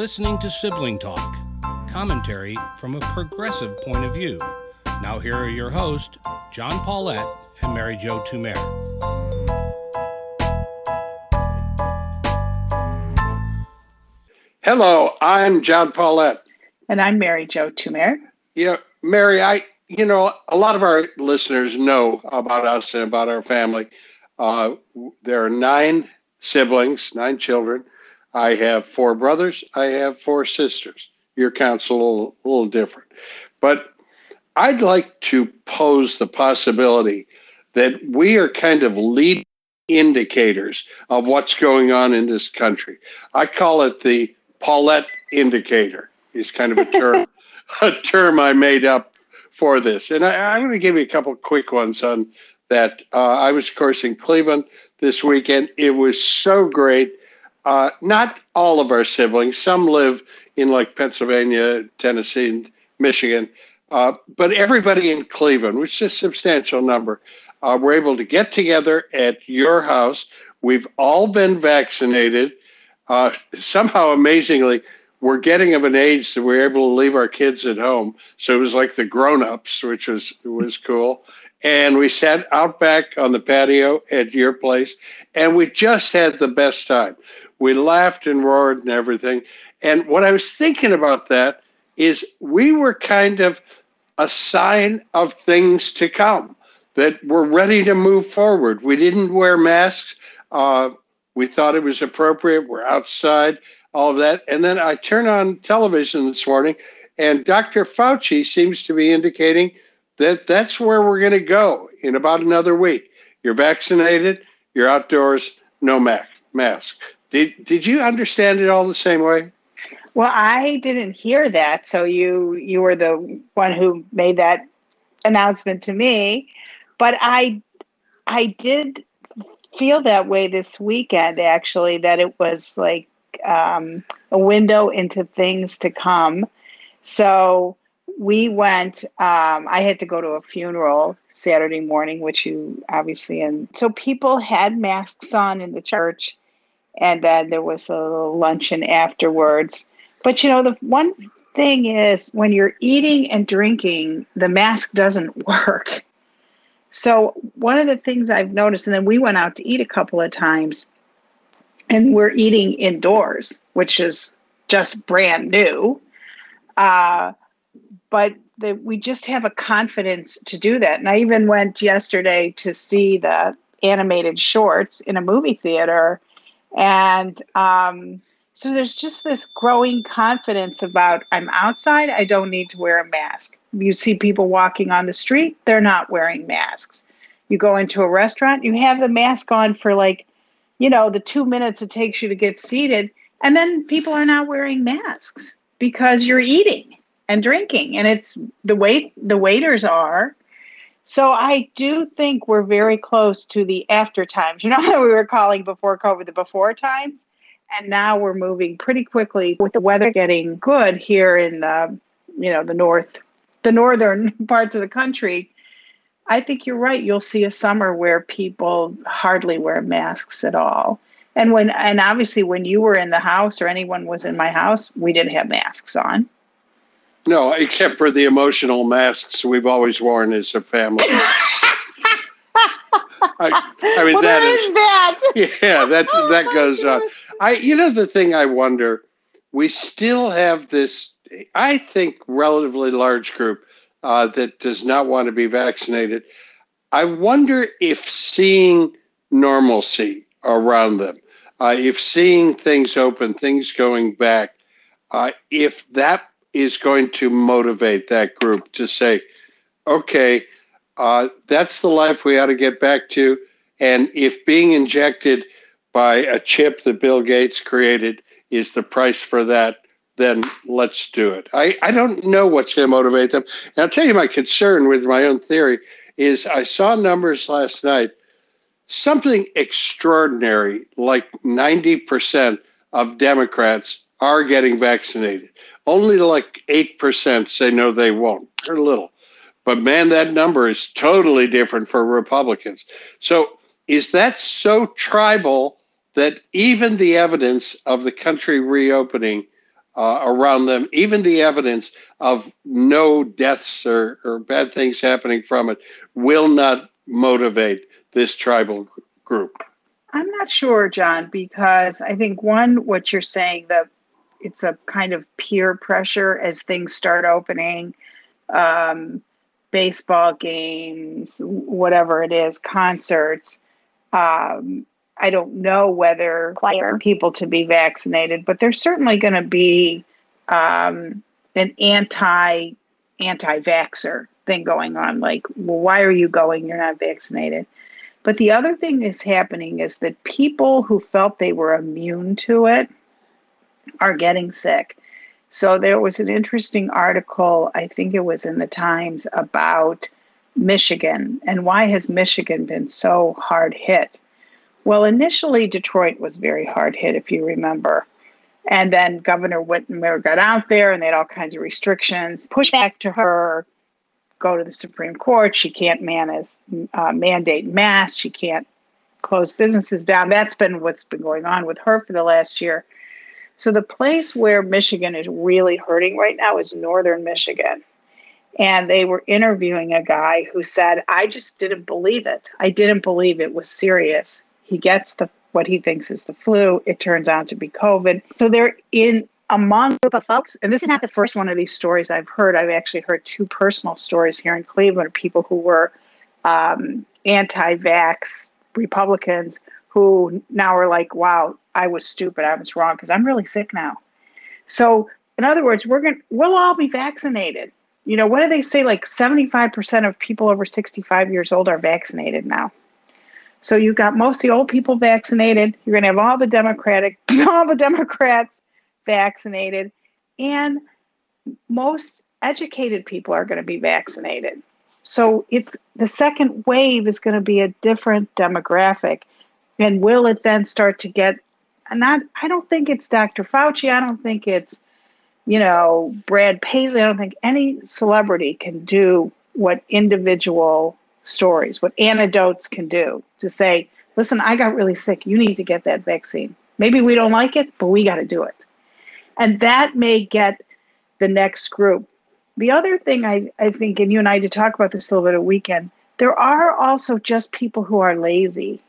You're listening to Sibling Talk, commentary from a progressive point of view. Now, here are your hosts, John Paulette and Mary Jo Tumer. Hello, I'm John Paulette. And I'm Mary Jo Tumer. Yeah, Mary, I, you know, a lot of our listeners know about us and about our family. Uh, there are nine siblings, nine children. I have four brothers. I have four sisters. Your count's a little, a little different. But I'd like to pose the possibility that we are kind of lead indicators of what's going on in this country. I call it the Paulette indicator. Is kind of a term, a term I made up for this. And I, am going to give you a couple quick ones on that. Uh, I was, of course, in Cleveland this weekend. It was so great. Uh, not all of our siblings. Some live in like Pennsylvania, Tennessee, and Michigan. Uh, but everybody in Cleveland, which is a substantial number, uh, were able to get together at your house. We've all been vaccinated. Uh, somehow, amazingly, we're getting of an age that we're able to leave our kids at home. So it was like the grown-ups, which was was cool. And we sat out back on the patio at your place, and we just had the best time. We laughed and roared and everything. And what I was thinking about that is we were kind of a sign of things to come that we're ready to move forward. We didn't wear masks. Uh, we thought it was appropriate. We're outside, all of that. And then I turn on television this morning, and Dr. Fauci seems to be indicating that that's where we're going to go in about another week. You're vaccinated, you're outdoors, no mask. Did, did you understand it all the same way? Well, I didn't hear that. So you you were the one who made that announcement to me. But I I did feel that way this weekend actually that it was like um, a window into things to come. So we went um, i had to go to a funeral saturday morning which you obviously and so people had masks on in the church and then there was a luncheon afterwards but you know, the one thing is when you're eating and drinking, the mask doesn't work. So, one of the things I've noticed, and then we went out to eat a couple of times, and we're eating indoors, which is just brand new. Uh, but we just have a confidence to do that. And I even went yesterday to see the animated shorts in a movie theater, and um, so there's just this growing confidence about I'm outside, I don't need to wear a mask. You see people walking on the street, they're not wearing masks. You go into a restaurant, you have the mask on for like, you know, the two minutes it takes you to get seated. And then people are not wearing masks because you're eating and drinking. And it's the wait the waiters are. So I do think we're very close to the after times. You know how we were calling before COVID the before times? and now we're moving pretty quickly with the weather getting good here in uh, you know the north the northern parts of the country i think you're right you'll see a summer where people hardly wear masks at all and when and obviously when you were in the house or anyone was in my house we didn't have masks on no except for the emotional masks we've always worn as a family. I, I mean well, that is, is that. Yeah that that goes on I, you know, the thing I wonder, we still have this, I think, relatively large group uh, that does not want to be vaccinated. I wonder if seeing normalcy around them, uh, if seeing things open, things going back, uh, if that is going to motivate that group to say, okay, uh, that's the life we ought to get back to. And if being injected by a chip that Bill Gates created is the price for that, then let's do it. I, I don't know what's going to motivate them. And I'll tell you my concern with my own theory is I saw numbers last night, something extraordinary, like 90% of Democrats are getting vaccinated. Only like 8% say no, they won't. They're little. But man, that number is totally different for Republicans. So is that so tribal that even the evidence of the country reopening uh, around them, even the evidence of no deaths or, or bad things happening from it, will not motivate this tribal group? I'm not sure, John, because I think one, what you're saying that it's a kind of peer pressure as things start opening, um, baseball games, whatever it is, concerts. Um, I don't know whether Choir. people to be vaccinated, but there's certainly going to be um, an anti anti vaxxer thing going on. Like, well, why are you going? You're not vaccinated. But the other thing that's happening is that people who felt they were immune to it are getting sick. So there was an interesting article, I think it was in the Times, about Michigan and why has Michigan been so hard hit? Well, initially Detroit was very hard hit, if you remember. And then Governor Whitmer got out there and they had all kinds of restrictions, pushed back to her, go to the Supreme Court. She can't manage, uh, mandate masks. She can't close businesses down. That's been what's been going on with her for the last year. So the place where Michigan is really hurting right now is northern Michigan. And they were interviewing a guy who said, I just didn't believe it. I didn't believe it was serious. He gets the what he thinks is the flu. It turns out to be COVID. So they're in among group of folks, and this is not the first one of these stories I've heard. I've actually heard two personal stories here in Cleveland of people who were um, anti-vax Republicans who now are like, "Wow, I was stupid. I was wrong because I'm really sick now." So, in other words, we're going to we'll all be vaccinated. You know, what do they say? Like 75% of people over 65 years old are vaccinated now. So you've got most of the old people vaccinated. You're going to have all the Democratic, all the Democrats vaccinated, and most educated people are going to be vaccinated. So it's the second wave is going to be a different demographic. And will it then start to get not I don't think it's Dr. Fauci, I don't think it's you know Brad Paisley, I don't think any celebrity can do what individual stories, what anecdotes can do to say, listen, I got really sick. You need to get that vaccine. Maybe we don't like it, but we got to do it. And that may get the next group. The other thing I, I think, and you and I did talk about this a little bit a weekend, there are also just people who are lazy.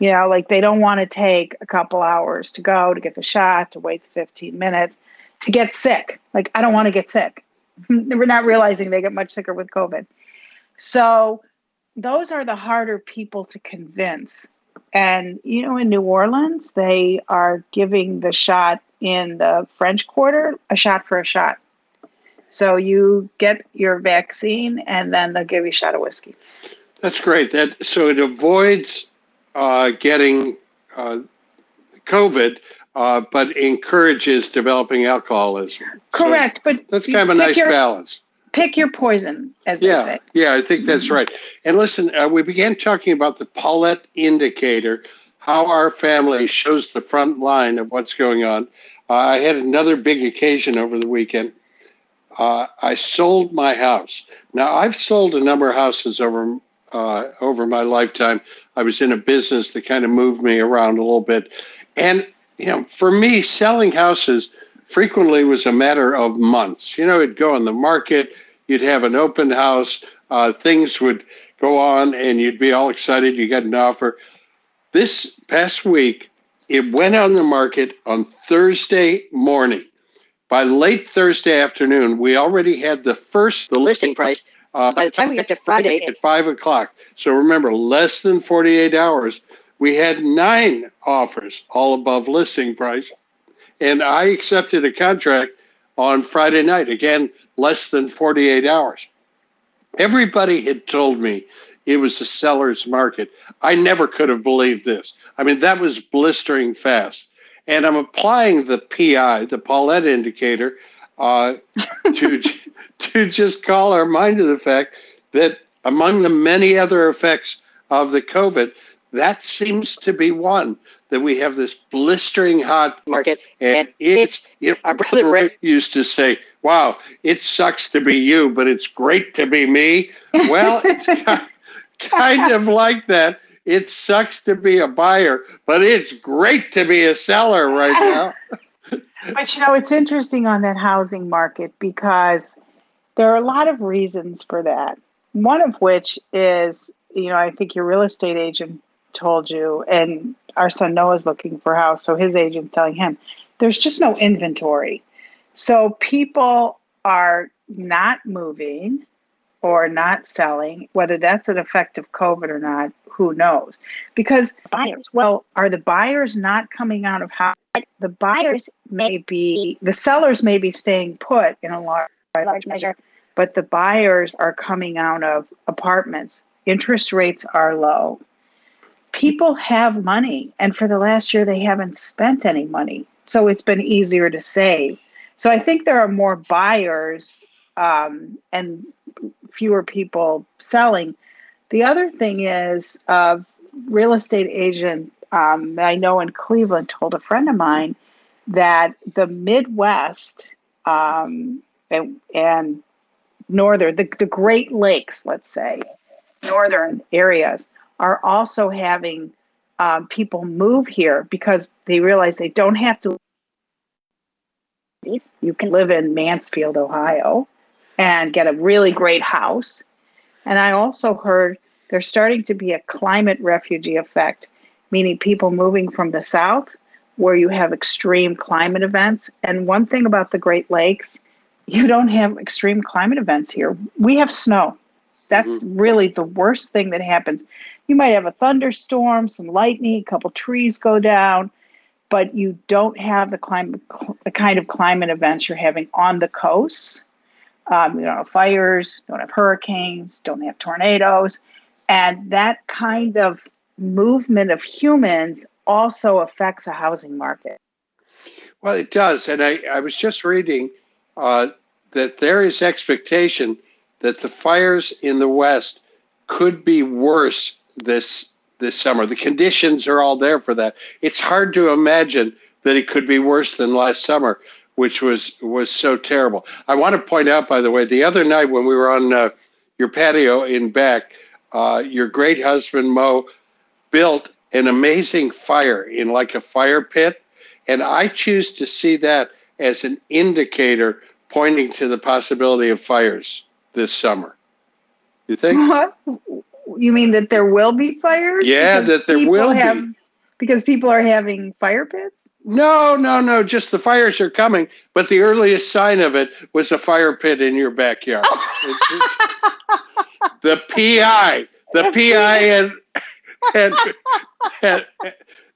You know, like they don't want to take a couple hours to go to get the shot, to wait 15 minutes, to get sick. Like, I don't want to get sick. We're not realizing they get much sicker with COVID. So those are the harder people to convince. And, you know, in New Orleans, they are giving the shot in the French Quarter a shot for a shot. So you get your vaccine and then they'll give you a shot of whiskey. That's great. That so it avoids uh, getting uh, COVID, uh, but encourages developing alcoholism. Correct, so but that's kind of a nice your, balance pick your poison, as yeah, they say. Yeah, I think that's right. And listen, uh, we began talking about the Paulette indicator, how our family shows the front line of what's going on. Uh, I had another big occasion over the weekend. Uh, I sold my house. Now I've sold a number of houses over uh, over my lifetime. I was in a business that kind of moved me around a little bit, and you know, for me, selling houses frequently was a matter of months. You know, it'd go on the market, you'd have an open house, uh, things would go on, and you'd be all excited. You got an offer. This past week, it went on the market on Thursday morning. By late Thursday afternoon, we already had the first the listing price. Uh, By the time we got to Friday at five o'clock. So remember, less than 48 hours, we had nine offers, all above listing price. And I accepted a contract on Friday night, again, less than 48 hours. Everybody had told me it was a seller's market. I never could have believed this. I mean, that was blistering fast. And I'm applying the PI, the Paulette indicator, uh, to, to just call our mind to the fact that among the many other effects of the COVID, that seems to be one that we have this blistering hot market, and, and it's, it's you know, our brother Rick used to say, "Wow, it sucks to be you, but it's great to be me." Well, it's kind of like that. It sucks to be a buyer, but it's great to be a seller right now. But you know, it's interesting on that housing market because there are a lot of reasons for that. One of which is, you know, I think your real estate agent told you, and our son Noah's looking for a house, so his agent's telling him there's just no inventory. So people are not moving or not selling, whether that's an effect of COVID or not, who knows? Because buyers, well, are the buyers not coming out of house? The buyers may be, the sellers may be staying put in a large, large measure, but the buyers are coming out of apartments. Interest rates are low. People have money, and for the last year, they haven't spent any money. So it's been easier to save. So I think there are more buyers um, and fewer people selling. The other thing is, uh, real estate agent um, I know in Cleveland told a friend of mine that the Midwest um, and, and northern, the, the Great Lakes, let's say, northern areas are also having um, people move here because they realize they don't have to. You can live in Mansfield, Ohio, and get a really great house. And I also heard there's starting to be a climate refugee effect, meaning people moving from the south where you have extreme climate events. And one thing about the Great Lakes, you don't have extreme climate events here. We have snow. That's mm-hmm. really the worst thing that happens. You might have a thunderstorm, some lightning, a couple trees go down, but you don't have the climate, the kind of climate events you're having on the coasts. Um, you don't have fires, don't have hurricanes, don't have tornadoes, and that kind of movement of humans also affects a housing market. Well, it does, and I, I was just reading uh, that there is expectation that the fires in the West could be worse this this summer. The conditions are all there for that. It's hard to imagine that it could be worse than last summer, which was was so terrible. I want to point out, by the way, the other night when we were on uh, your patio in back, uh, your great husband Mo built an amazing fire in like a fire pit, and I choose to see that as an indicator pointing to the possibility of fires this summer. You think? What? You mean that there will be fires? Yeah, that there will have, be. Because people are having fire pits? No, no, no. Just the fires are coming. But the earliest sign of it was a fire pit in your backyard. Oh. the PI, the PI and and, and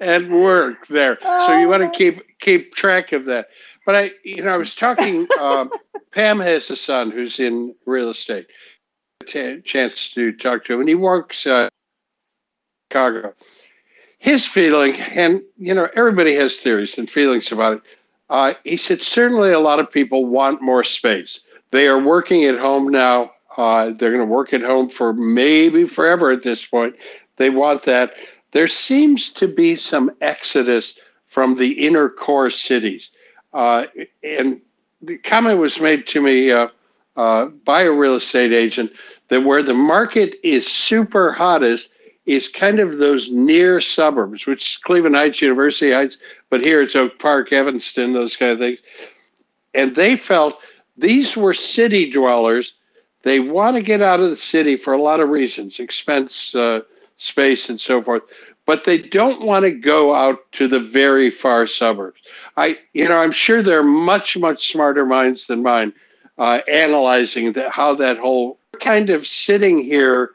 and work there. So you want to oh. keep keep track of that. But I, you know, I was talking. Um, Pam has a son who's in real estate, t- chance to talk to him, and he works uh, Chicago. His feeling, and you know, everybody has theories and feelings about it. Uh, he said certainly a lot of people want more space. They are working at home now. Uh, they're going to work at home for maybe forever at this point. They want that. There seems to be some exodus from the inner core cities. Uh, and the comment was made to me uh, uh, by a real estate agent that where the market is super hottest is kind of those near suburbs, which is Cleveland Heights, University Heights, but here it's Oak Park, Evanston, those kind of things. And they felt these were city dwellers. They want to get out of the city for a lot of reasons, expense, uh, space, and so forth. But they don't want to go out to the very far suburbs. I, you know, I'm sure there are much, much smarter minds than mine uh, analyzing that how that whole kind of sitting here,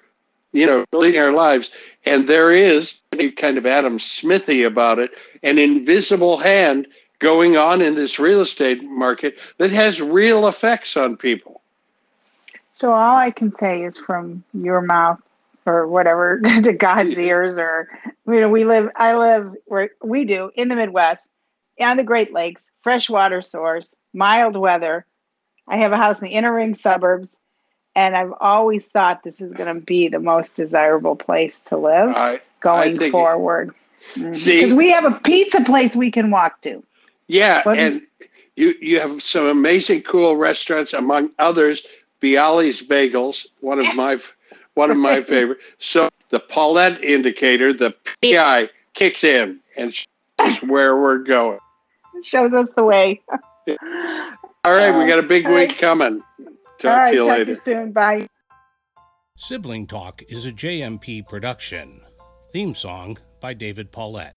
you know, leading our lives, and there is kind of Adam Smithy about it, an invisible hand going on in this real estate market that has real effects on people. So all I can say is from your mouth or whatever to God's ears or you know we live I live where we do in the Midwest on the Great Lakes, freshwater source, mild weather, I have a house in the inner ring suburbs, and I've always thought this is going to be the most desirable place to live I, going I forward. Mm-hmm. Because we have a pizza place we can walk to. Yeah, what and you you have some amazing, cool restaurants, among others, Bialy's Bagels, one of my one of my favorite. So the Paulette indicator, the PI, kicks in, and is where we're going. shows us the way. All right, we got a big week coming. Talk All right, to you talk to later. you soon. Bye. Sibling Talk is a JMP production. Theme song by David Paulette.